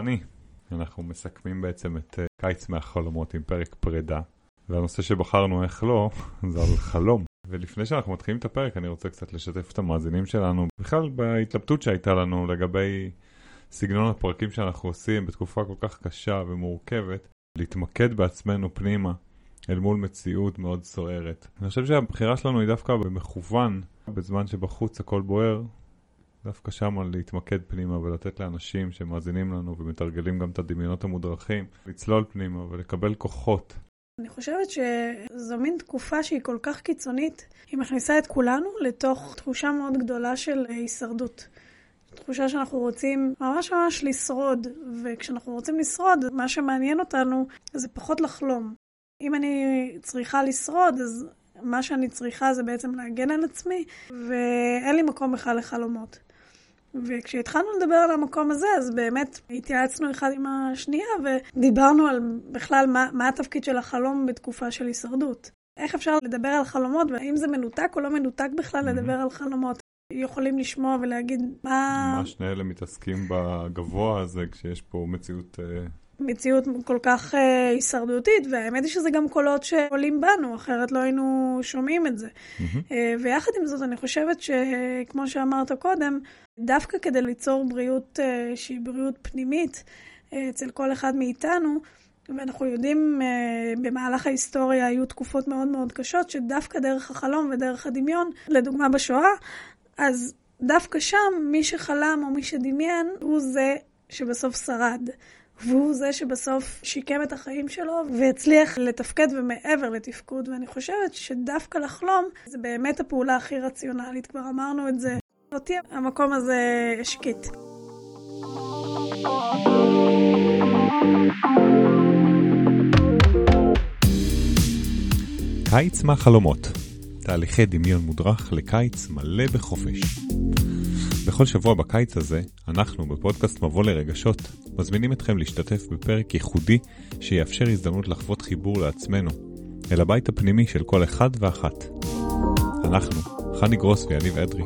חני, אנחנו מסכמים בעצם את אה, קיץ מהחלומות עם פרק פרידה, והנושא שבחרנו איך לא, זה על חלום. ולפני שאנחנו מתחילים את הפרק, אני רוצה קצת לשתף את המאזינים שלנו, בכלל בהתלבטות שהייתה לנו לגבי סגנון הפרקים שאנחנו עושים בתקופה כל כך קשה ומורכבת, להתמקד בעצמנו פנימה אל מול מציאות מאוד סוערת. אני חושב שהבחירה שלנו היא דווקא במכוון, בזמן שבחוץ הכל בוער, דווקא שם להתמקד פנימה ולתת לאנשים שמאזינים לנו ומתרגלים גם את הדמיונות המודרכים, לצלול פנימה ולקבל כוחות. אני חושבת שזו מין תקופה שהיא כל כך קיצונית, היא מכניסה את כולנו לתוך תחושה מאוד גדולה של הישרדות. תחושה שאנחנו רוצים ממש ממש לשרוד, וכשאנחנו רוצים לשרוד, מה שמעניין אותנו זה פחות לחלום. אם אני צריכה לשרוד, אז מה שאני צריכה זה בעצם להגן על עצמי, ואין לי מקום בכלל לחלומות. וכשהתחלנו לדבר על המקום הזה, אז באמת התייעצנו אחד עם השנייה ודיברנו על בכלל מה, מה התפקיד של החלום בתקופה של הישרדות. איך אפשר לדבר על חלומות, והאם זה מנותק או לא מנותק בכלל mm-hmm. לדבר על חלומות. יכולים לשמוע ולהגיד מה... מה שני אלה מתעסקים בגבוה הזה כשיש פה מציאות... אה, מציאות כל כך uh, הישרדותית, והאמת היא שזה גם קולות שעולים בנו, אחרת לא היינו שומעים את זה. Mm-hmm. Uh, ויחד עם זאת, אני חושבת שכמו שאמרת קודם, דווקא כדי ליצור בריאות uh, שהיא בריאות פנימית uh, אצל כל אחד מאיתנו, ואנחנו יודעים, uh, במהלך ההיסטוריה היו תקופות מאוד מאוד קשות, שדווקא דרך החלום ודרך הדמיון, לדוגמה בשואה, אז דווקא שם, מי שחלם או מי שדמיין, הוא זה שבסוף שרד. והוא זה שבסוף שיקם את החיים שלו והצליח לתפקד ומעבר לתפקוד. ואני חושבת שדווקא לחלום זה באמת הפעולה הכי רציונלית, כבר אמרנו את זה. אותי המקום הזה השקיט. קיץ מהחלומות תהליכי דמיון מודרך לקיץ מלא בחופש. בכל שבוע בקיץ הזה, אנחנו בפודקאסט מבוא לרגשות מזמינים אתכם להשתתף בפרק ייחודי שיאפשר הזדמנות לחוות חיבור לעצמנו, אל הבית הפנימי של כל אחד ואחת. אנחנו, חני גרוס ויניב אדרי,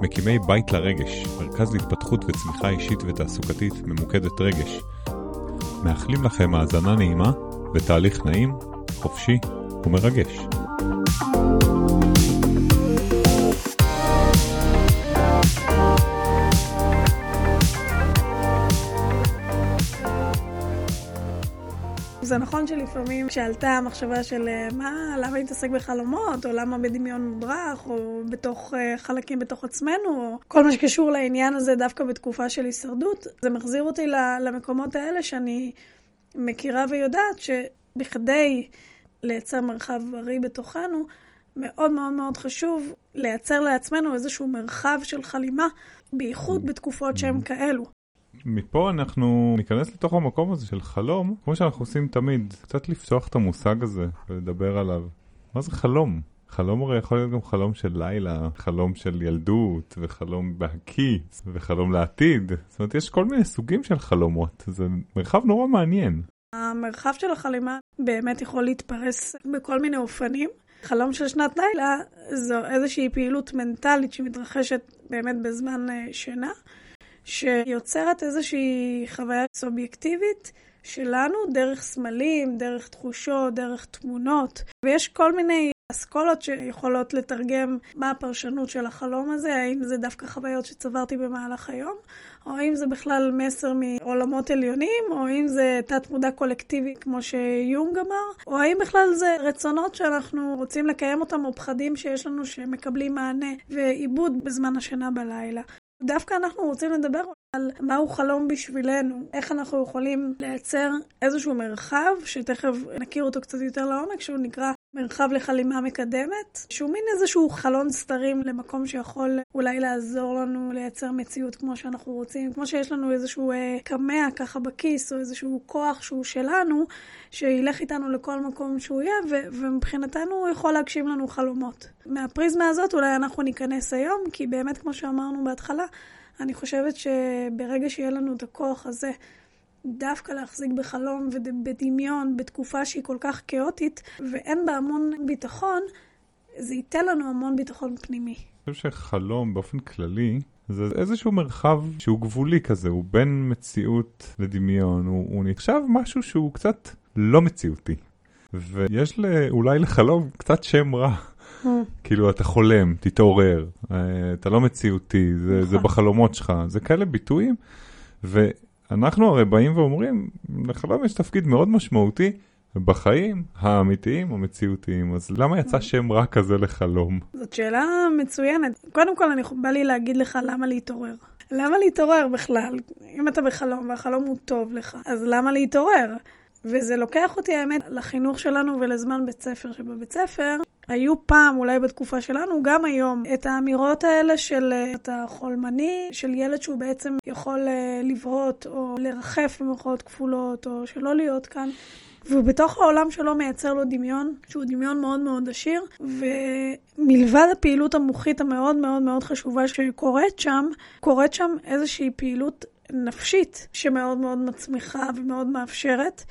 מקימי בית לרגש, מרכז להתפתחות וצמיחה אישית ותעסוקתית ממוקדת רגש. מאחלים לכם האזנה נעימה ותהליך נעים, חופשי ומרגש. נכון שלפעמים כשעלתה המחשבה של אה, מה, למה להתעסק בחלומות, או למה בדמיון מודרך, או בתוך uh, חלקים בתוך עצמנו, או כל מה שקשור לעניין הזה דווקא בתקופה של הישרדות, זה מחזיר אותי למקומות האלה שאני מכירה ויודעת שבכדי לייצר מרחב בריא בתוכנו, מאוד מאוד מאוד חשוב לייצר לעצמנו איזשהו מרחב של חלימה, בייחוד בתקופות שהן כאלו. מפה אנחנו ניכנס לתוך המקום הזה של חלום, כמו שאנחנו עושים תמיד, קצת לפתוח את המושג הזה ולדבר עליו. מה זה חלום? חלום הרי יכול להיות גם חלום של לילה, חלום של ילדות, וחלום בהקיץ, וחלום לעתיד. זאת אומרת, יש כל מיני סוגים של חלומות, זה מרחב נורא מעניין. המרחב של החלימה באמת יכול להתפרס בכל מיני אופנים. חלום של שנת לילה זו איזושהי פעילות מנטלית שמתרחשת באמת בזמן אה, שינה. שיוצרת איזושהי חוויה סובייקטיבית שלנו דרך סמלים, דרך תחושות, דרך תמונות, ויש כל מיני אסכולות שיכולות לתרגם מה הפרשנות של החלום הזה, האם זה דווקא חוויות שצברתי במהלך היום, או האם זה בכלל מסר מעולמות עליונים, או האם זה תת מודע קולקטיבי כמו שיונג אמר, או האם בכלל זה רצונות שאנחנו רוצים לקיים אותם, או פחדים שיש לנו שמקבלים מענה ועיבוד בזמן השינה בלילה. דווקא אנחנו רוצים לדבר על מהו חלום בשבילנו, איך אנחנו יכולים לייצר איזשהו מרחב, שתכף נכיר אותו קצת יותר לעומק, שהוא נקרא מרחב לחלימה מקדמת, שהוא מין איזשהו חלון סתרים למקום שיכול אולי לעזור לנו לייצר מציאות כמו שאנחנו רוצים, כמו שיש לנו איזשהו אה, קמע ככה בכיס, או איזשהו כוח שהוא שלנו, שילך איתנו לכל מקום שהוא יהיה, ו- ומבחינתנו הוא יכול להגשים לנו חלומות. מהפריזמה הזאת אולי אנחנו ניכנס היום, כי באמת כמו שאמרנו בהתחלה, אני חושבת שברגע שיהיה לנו את הכוח הזה, דווקא להחזיק בחלום ובדמיון בתקופה שהיא כל כך כאוטית ואין בה המון ביטחון, זה ייתן לנו המון ביטחון פנימי. אני חושב שחלום באופן כללי זה איזשהו מרחב שהוא גבולי כזה, הוא בין מציאות לדמיון, הוא, הוא נחשב משהו שהוא קצת לא מציאותי. ויש ל, אולי לחלום קצת שם רע. Mm. כאילו, אתה חולם, תתעורר, אה, אתה לא מציאותי, זה, זה נכון. בחלומות שלך, זה כאלה ביטויים. ואנחנו הרי באים ואומרים, לחלום יש תפקיד מאוד משמעותי בחיים האמיתיים, המציאותיים, אז למה יצא שם רע כזה לחלום? זאת שאלה מצוינת. קודם כל, אני בא לי להגיד לך למה להתעורר. למה להתעורר בכלל? אם אתה בחלום והחלום הוא טוב לך, אז למה להתעורר? וזה לוקח אותי, האמת, לחינוך שלנו ולזמן בית ספר, שבבית ספר היו פעם, אולי בתקופה שלנו, גם היום, את האמירות האלה של אה, אתה חולמני, של ילד שהוא בעצם יכול אה, לבהות או לרחף במרכאות כפולות, או שלא להיות כאן. ובתוך העולם שלו מייצר לו דמיון, שהוא דמיון מאוד מאוד עשיר, ומלבד הפעילות המוחית המאוד מאוד מאוד חשובה שקורית שם, קורית שם איזושהי פעילות נפשית שמאוד מאוד מצמיחה ומאוד מאפשרת.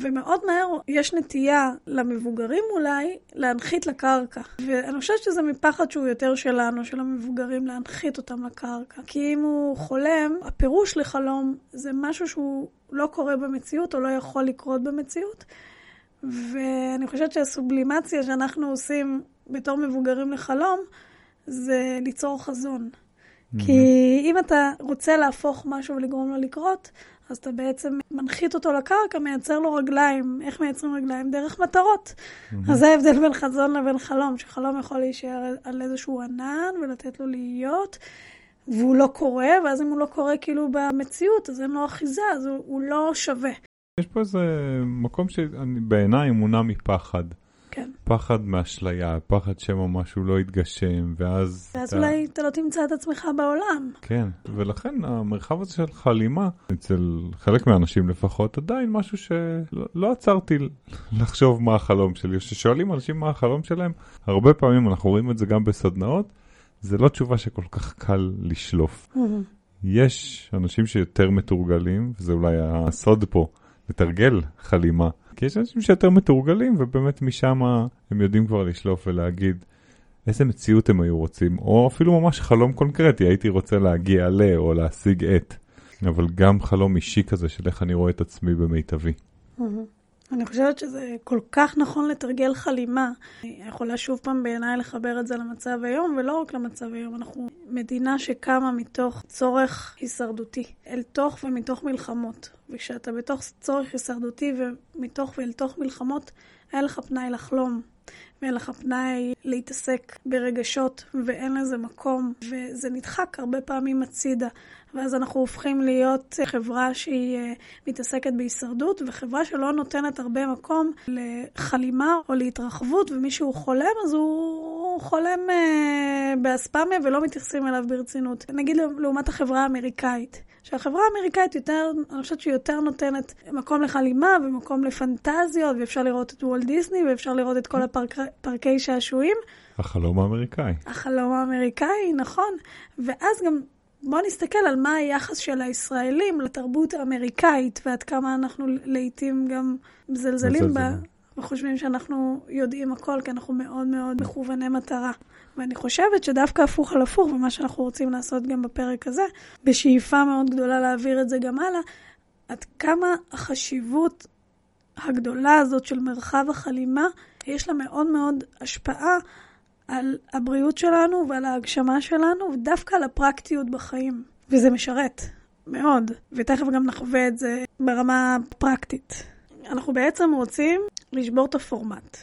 ומאוד מהר יש נטייה למבוגרים אולי להנחית לקרקע. ואני חושבת שזה מפחד שהוא יותר שלנו, של המבוגרים, להנחית אותם לקרקע. כי אם הוא חולם, הפירוש לחלום זה משהו שהוא לא קורה במציאות או לא יכול לקרות במציאות. ואני חושבת שהסובלימציה שאנחנו עושים בתור מבוגרים לחלום, זה ליצור חזון. כי אם אתה רוצה להפוך משהו ולגרום לו לקרות, אז אתה בעצם מנחית אותו לקרקע, מייצר לו רגליים. איך מייצרים רגליים? דרך מטרות. אז זה ההבדל בין חזון לבין חלום, שחלום יכול להישאר על איזשהו ענן ולתת לו להיות, והוא לא קורה, ואז אם הוא לא קורה כאילו במציאות, אז אין לו אחיזה, אז הוא, הוא לא שווה. יש פה איזה מקום שבעיניי מונע מפחד. כן. פחד מאשליה, פחד שמא משהו לא יתגשם, ואז... ואז אתה... אולי אתה לא תמצא את עצמך בעולם. כן, ולכן המרחב הזה של חלימה, אצל חלק מהאנשים לפחות, עדיין משהו שלא לא עצרתי לחשוב מה החלום שלי. כששואלים אנשים מה החלום שלהם, הרבה פעמים אנחנו רואים את זה גם בסדנאות, זה לא תשובה שכל כך קל לשלוף. יש אנשים שיותר מתורגלים, וזה אולי הסוד פה, לתרגל חלימה. כי יש אנשים שיותר מתורגלים, ובאמת משם הם יודעים כבר לשלוף ולהגיד איזה מציאות הם היו רוצים, או אפילו ממש חלום קונקרטי, הייתי רוצה להגיע ל... או להשיג את. אבל גם חלום אישי כזה של איך אני רואה את עצמי במיטבי. אני חושבת שזה כל כך נכון לתרגל חלימה. אני יכולה שוב פעם בעיניי לחבר את זה למצב היום, ולא רק למצב היום. אנחנו מדינה שקמה מתוך צורך הישרדותי, אל תוך ומתוך מלחמות. וכשאתה בתוך צורך הישרדותי ומתוך ואל תוך מלחמות, אין לך פנאי לחלום. ואין לך פנאי להתעסק ברגשות, ואין לזה מקום, וזה נדחק הרבה פעמים הצידה. ואז אנחנו הופכים להיות חברה שהיא uh, מתעסקת בהישרדות, וחברה שלא נותנת הרבה מקום לחלימה או להתרחבות, ומי שהוא חולם, אז הוא חולם uh, באספמיה ולא מתייחסים אליו ברצינות. נגיד לעומת החברה האמריקאית. שהחברה האמריקאית יותר, אני חושבת שהיא יותר נותנת מקום לחלימה ומקום לפנטזיות, ואפשר לראות את וולט דיסני, ואפשר לראות את כל הפארקי שעשועים. החלום האמריקאי. החלום האמריקאי, נכון. ואז גם בואו נסתכל על מה היחס של הישראלים לתרבות האמריקאית, ועד כמה אנחנו לעיתים גם מזלזלים בה, וחושבים שאנחנו יודעים הכל, כי אנחנו מאוד מאוד מכווני מטרה. ואני חושבת שדווקא הפוך על הפוך, ומה שאנחנו רוצים לעשות גם בפרק הזה, בשאיפה מאוד גדולה להעביר את זה גם הלאה, עד כמה החשיבות הגדולה הזאת של מרחב החלימה, יש לה מאוד מאוד השפעה על הבריאות שלנו ועל ההגשמה שלנו, ודווקא על הפרקטיות בחיים. וזה משרת, מאוד. ותכף גם נחווה את זה ברמה הפרקטית. אנחנו בעצם רוצים לשבור את הפורמט.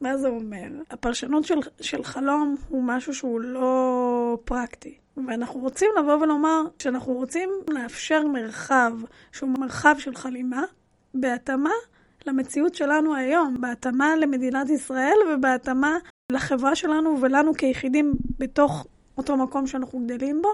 מה זה אומר? הפרשנות של, של חלום הוא משהו שהוא לא פרקטי. ואנחנו רוצים לבוא ולומר שאנחנו רוצים לאפשר מרחב שהוא מרחב של חלימה, בהתאמה למציאות שלנו היום, בהתאמה למדינת ישראל ובהתאמה לחברה שלנו ולנו כיחידים בתוך אותו מקום שאנחנו גדלים בו,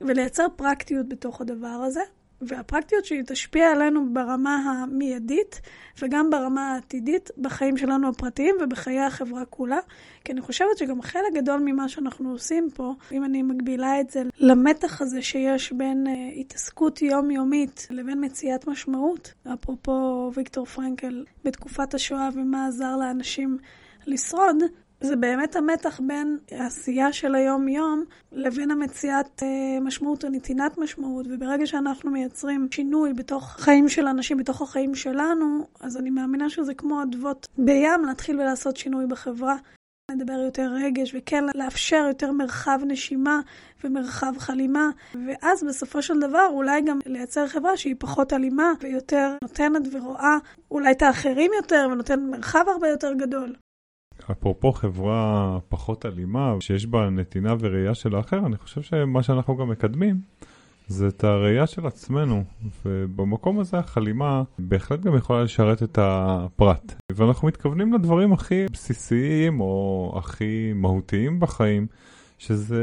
ולייצר פרקטיות בתוך הדבר הזה. והפרקטיות שהיא תשפיע עלינו ברמה המיידית וגם ברמה העתידית בחיים שלנו הפרטיים ובחיי החברה כולה. כי אני חושבת שגם חלק גדול ממה שאנחנו עושים פה, אם אני מגבילה את זה למתח הזה שיש בין uh, התעסקות יומיומית לבין מציאת משמעות, אפרופו ויקטור פרנקל בתקופת השואה ומה עזר לאנשים לשרוד, זה באמת המתח בין העשייה של היום-יום לבין המציאת אה, משמעות או נתינת משמעות. וברגע שאנחנו מייצרים שינוי בתוך חיים של אנשים, בתוך החיים שלנו, אז אני מאמינה שזה כמו אדוות בים, להתחיל ולעשות שינוי בחברה. לדבר יותר רגש, וכן לאפשר יותר מרחב נשימה ומרחב חלימה, ואז בסופו של דבר אולי גם לייצר חברה שהיא פחות אלימה ויותר נותנת ורואה אולי את האחרים יותר ונותנת מרחב הרבה יותר גדול. אפרופו חברה פחות אלימה, שיש בה נתינה וראייה של האחר, אני חושב שמה שאנחנו גם מקדמים זה את הראייה של עצמנו, ובמקום הזה החלימה בהחלט גם יכולה לשרת את הפרט. ואנחנו מתכוונים לדברים הכי בסיסיים או הכי מהותיים בחיים, שזה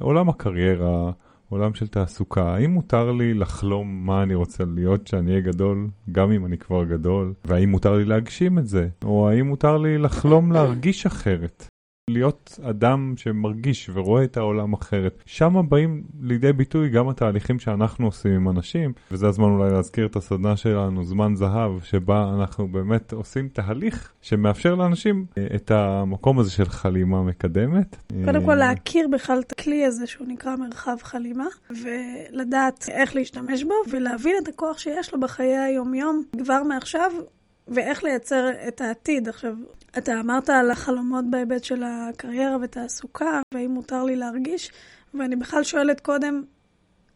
עולם הקריירה, עולם של תעסוקה. האם מותר לי לחלום מה אני רוצה להיות כשאני אהיה גדול, גם אם אני כבר גדול? והאם מותר לי להגשים את זה? או האם מותר לי לחלום להרגיש אחרת? להיות אדם שמרגיש ורואה את העולם אחרת. שם באים לידי ביטוי גם התהליכים שאנחנו עושים עם אנשים, וזה הזמן אולי להזכיר את הסדנה שלנו, זמן זהב, שבה אנחנו באמת עושים תהליך שמאפשר לאנשים אה, את המקום הזה של חלימה מקדמת. קודם כל להכיר בכלל את הכלי הזה שהוא נקרא מרחב חלימה, ולדעת איך להשתמש בו, ולהבין את הכוח שיש לו בחיי היום-יום כבר מעכשיו. ואיך לייצר את העתיד. עכשיו, אתה אמרת על החלומות בהיבט של הקריירה ותעסוקה, והאם מותר לי להרגיש, ואני בכלל שואלת קודם,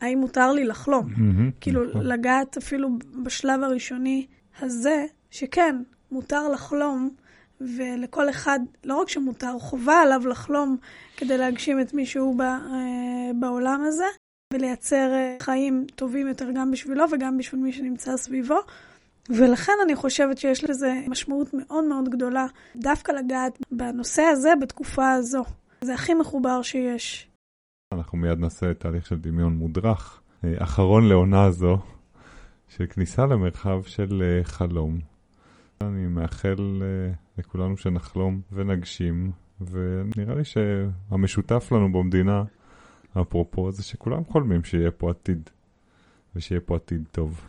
האם מותר לי לחלום? Mm-hmm, כאילו, נכון. לגעת אפילו בשלב הראשוני הזה, שכן, מותר לחלום, ולכל אחד, לא רק שמותר, חובה עליו לחלום כדי להגשים את מי שהוא אה, בעולם הזה, ולייצר אה, חיים טובים יותר גם בשבילו וגם בשביל מי שנמצא סביבו. ולכן אני חושבת שיש לזה משמעות מאוד מאוד גדולה, דווקא לגעת בנושא הזה בתקופה הזו. זה הכי מחובר שיש. אנחנו מיד נעשה תהליך של דמיון מודרך, אה, אחרון לעונה זו, של כניסה למרחב של אה, חלום. אני מאחל אה, לכולנו שנחלום ונגשים, ונראה לי שהמשותף לנו במדינה, אפרופו, זה שכולם חולמים שיהיה פה עתיד, ושיהיה פה עתיד טוב.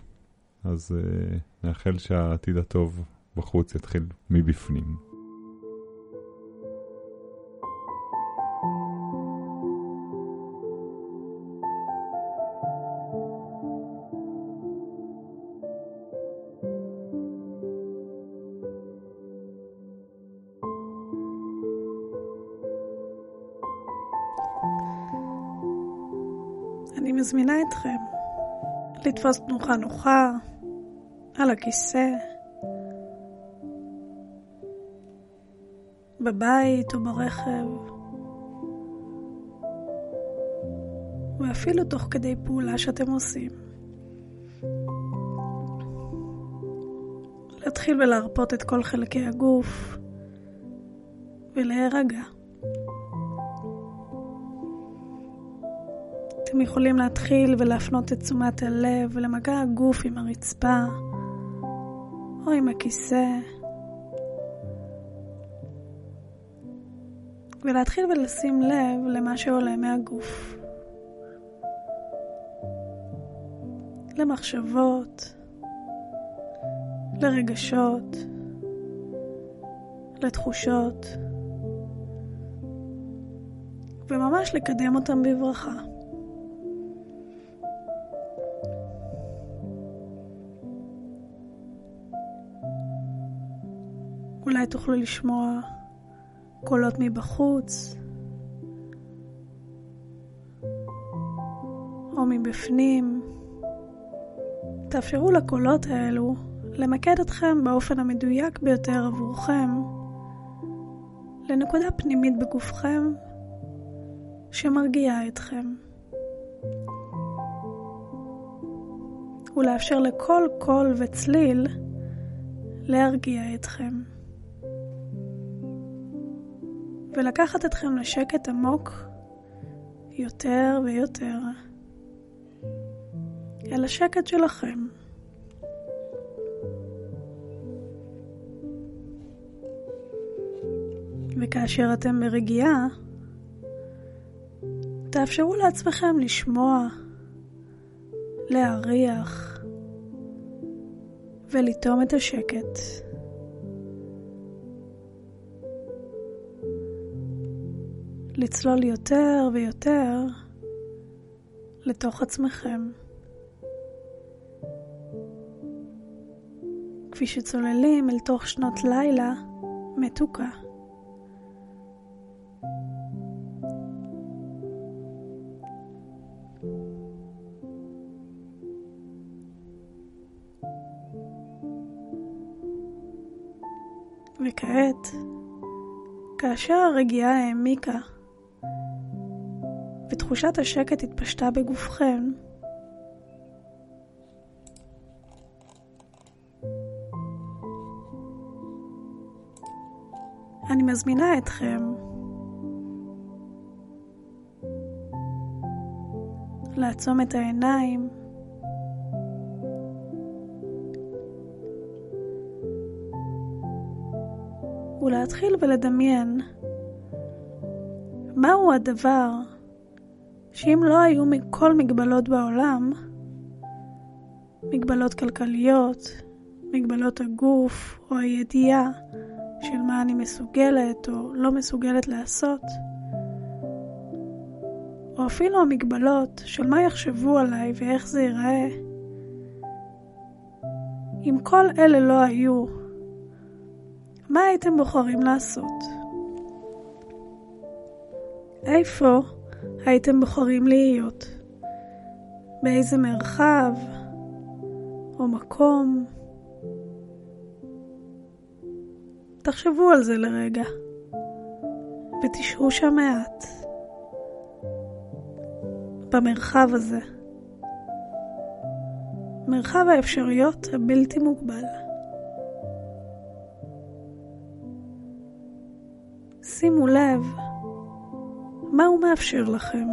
אז uh, נאחל שהעתיד הטוב בחוץ יתחיל מבפנים. אני מזמינה אתכם לתפוס תנוחה נוחה, על הכיסא, בבית או ברכב, ואפילו תוך כדי פעולה שאתם עושים. להתחיל ולהרפות את כל חלקי הגוף ולהירגע. אתם יכולים להתחיל ולהפנות את תשומת הלב למגע הגוף עם הרצפה. או עם הכיסא, ולהתחיל ולשים לב למה שעולה מהגוף. למחשבות, לרגשות, לתחושות, וממש לקדם אותם בברכה. אולי תוכלו לשמוע קולות מבחוץ או מבפנים. תאפשרו לקולות האלו למקד אתכם באופן המדויק ביותר עבורכם לנקודה פנימית בגופכם שמרגיעה אתכם. ולאפשר לכל קול וצליל להרגיע אתכם. ולקחת אתכם לשקט עמוק יותר ויותר, אל השקט שלכם. וכאשר אתם ברגיעה, תאפשרו לעצמכם לשמוע, להריח ולטום את השקט. לצלול יותר ויותר לתוך עצמכם. כפי שצוללים אל תוך שנות לילה מתוקה. וכעת, כאשר הרגיעה העמיקה ותחושת השקט התפשטה בגופכם, אני מזמינה אתכם לעצום את העיניים. ולהתחיל ולדמיין מהו הדבר שאם לא היו כל מגבלות בעולם, מגבלות כלכליות, מגבלות הגוף או הידיעה של מה אני מסוגלת או לא מסוגלת לעשות, או אפילו המגבלות של מה יחשבו עליי ואיך זה ייראה, אם כל אלה לא היו, מה הייתם בוחרים לעשות? איפה הייתם בוחרים להיות? באיזה מרחב או מקום? תחשבו על זה לרגע ותשהו שם מעט במרחב הזה. מרחב האפשרויות הבלתי מוגבל. שימו לב מה הוא מאפשר לכם.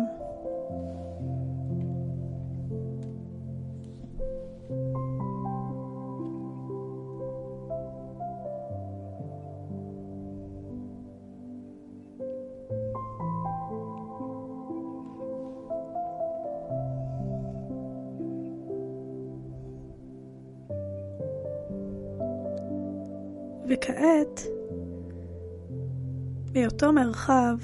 וכעת, באותו מרחב,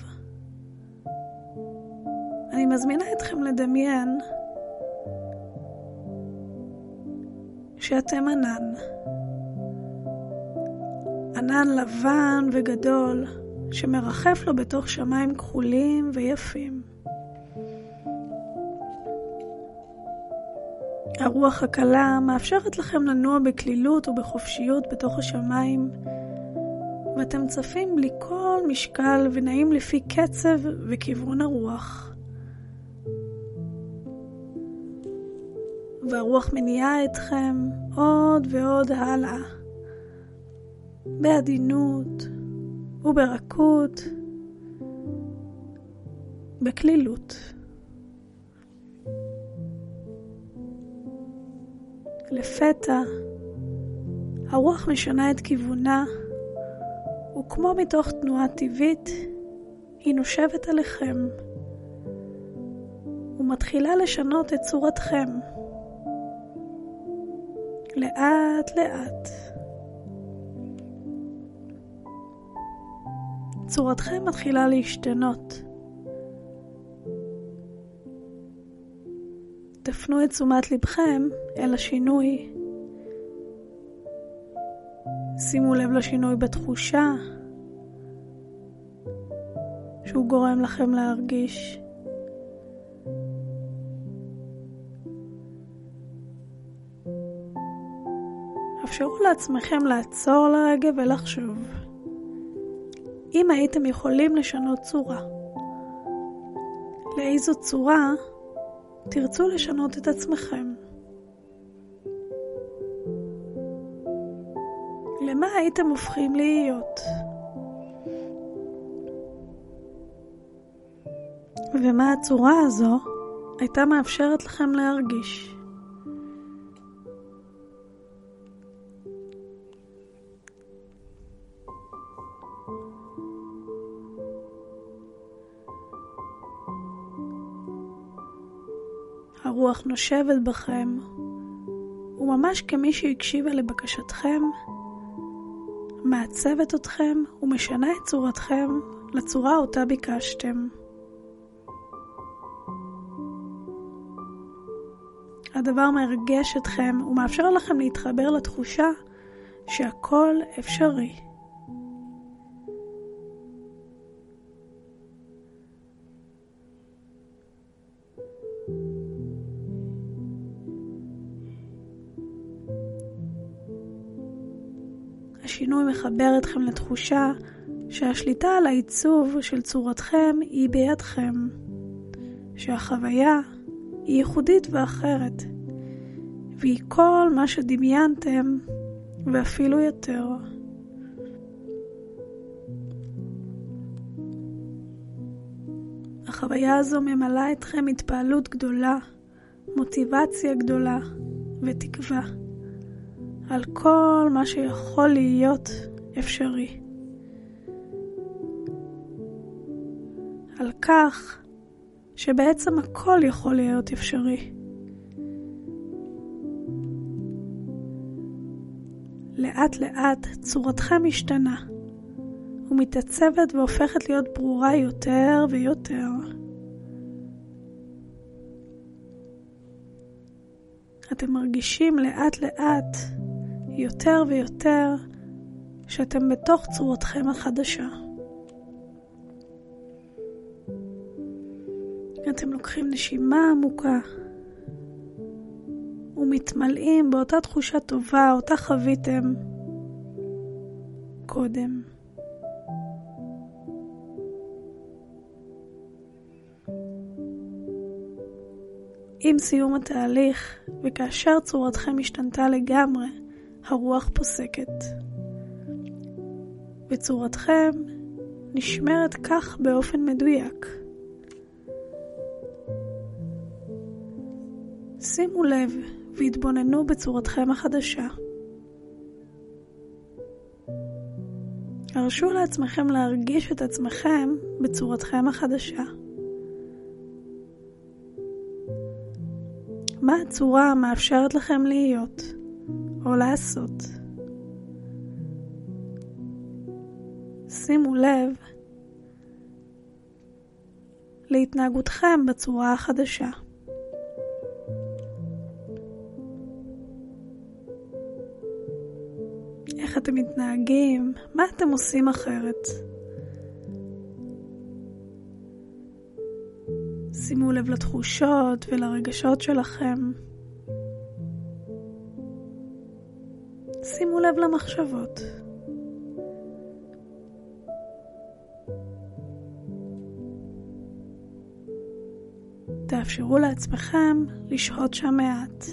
מזמינה אתכם לדמיין שאתם ענן. ענן לבן וגדול שמרחף לו בתוך שמיים כחולים ויפים. הרוח הקלה מאפשרת לכם לנוע בקלילות ובחופשיות בתוך השמיים, ואתם צפים בלי כל משקל ונעים לפי קצב וכיוון הרוח. והרוח מניעה אתכם עוד ועוד הלאה, בעדינות וברכות, בקלילות. לפתע, הרוח משנה את כיוונה, וכמו מתוך תנועה טבעית, היא נושבת עליכם, ומתחילה לשנות את צורתכם. לאט לאט. צורתכם מתחילה להשתנות. תפנו את תשומת לבכם אל השינוי. שימו לב לשינוי בתחושה שהוא גורם לכם להרגיש. לעצמכם לעצור לרגע ולחשוב. אם הייתם יכולים לשנות צורה, לאיזו צורה תרצו לשנות את עצמכם. למה הייתם הופכים להיות? ומה הצורה הזו הייתה מאפשרת לכם להרגיש? הרוח נושבת בכם, וממש כמי שהקשיבה לבקשתכם, מעצבת אתכם ומשנה את צורתכם לצורה אותה ביקשתם. הדבר מרגש אתכם ומאפשר לכם להתחבר לתחושה שהכל אפשרי. השינוי מחבר אתכם לתחושה שהשליטה על העיצוב של צורתכם היא בידכם, שהחוויה היא ייחודית ואחרת, והיא כל מה שדמיינתם ואפילו יותר. החוויה הזו ממלאה אתכם התפעלות גדולה, מוטיבציה גדולה ותקווה על כל מה שיכול להיות אפשרי. על כך שבעצם הכל יכול להיות אפשרי. לאט לאט צורתכם משתנה ומתעצבת והופכת להיות ברורה יותר ויותר. אתם מרגישים לאט לאט יותר ויותר שאתם בתוך צורתכם החדשה. אתם לוקחים נשימה עמוקה ומתמלאים באותה תחושה טובה אותה חוויתם קודם. עם סיום התהליך, וכאשר צורתכם השתנתה לגמרי, הרוח פוסקת. וצורתכם נשמרת כך באופן מדויק. שימו לב והתבוננו בצורתכם החדשה. הרשו לעצמכם להרגיש את עצמכם בצורתכם החדשה. מה הצורה המאפשרת לכם להיות או לעשות? שימו לב להתנהגותכם בצורה החדשה. איך אתם מתנהגים, מה אתם עושים אחרת. שימו לב לתחושות ולרגשות שלכם. לב למחשבות. תאפשרו לעצמכם לשהות שם מעט.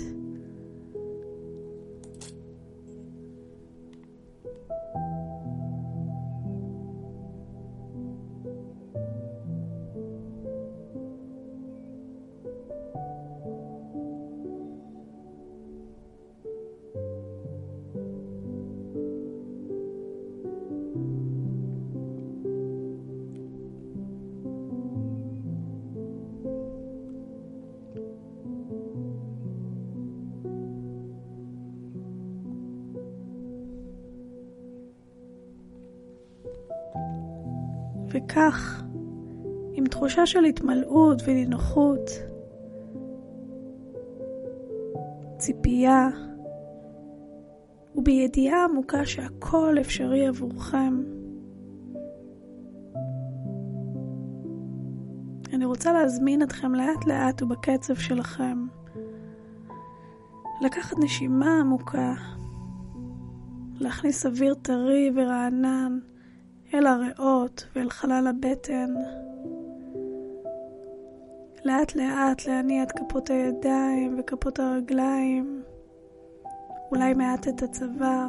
וכך, עם תחושה של התמלאות ונינוחות, ציפייה, ובידיעה עמוקה שהכל אפשרי עבורכם. אני רוצה להזמין אתכם לאט לאט ובקצב שלכם לקחת נשימה עמוקה, להכניס אוויר טרי ורענן אל הריאות ואל חלל הבטן. לאט לאט להניע את כפות הידיים וכפות הרגליים, אולי מעט את הצוואר.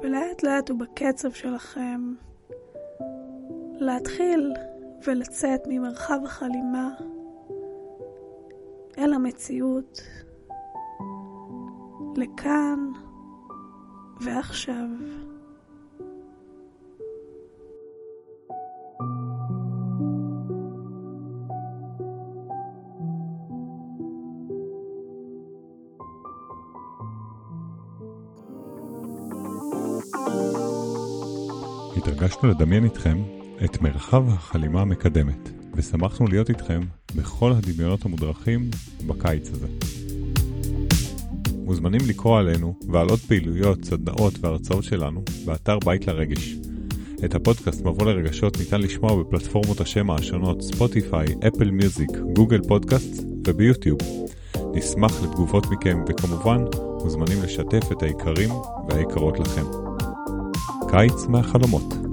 ולאט לאט ובקצב שלכם להתחיל ולצאת ממרחב החלימה אל המציאות, לכאן ועכשיו. התרגשנו לדמיין איתכם את מרחב החלימה המקדמת, ושמחנו להיות איתכם בכל הדמיונות המודרכים בקיץ הזה. מוזמנים לקרוא עלינו ועל עוד פעילויות, סדנאות והרצאות שלנו באתר בית לרגש. את הפודקאסט מבוא לרגשות ניתן לשמוע בפלטפורמות השמע השונות ספוטיפיי, אפל מיוזיק, גוגל פודקאסט וביוטיוב. נשמח לתגובות מכם וכמובן מוזמנים לשתף את היקרים והיקרות לכם. קיץ מהחלומות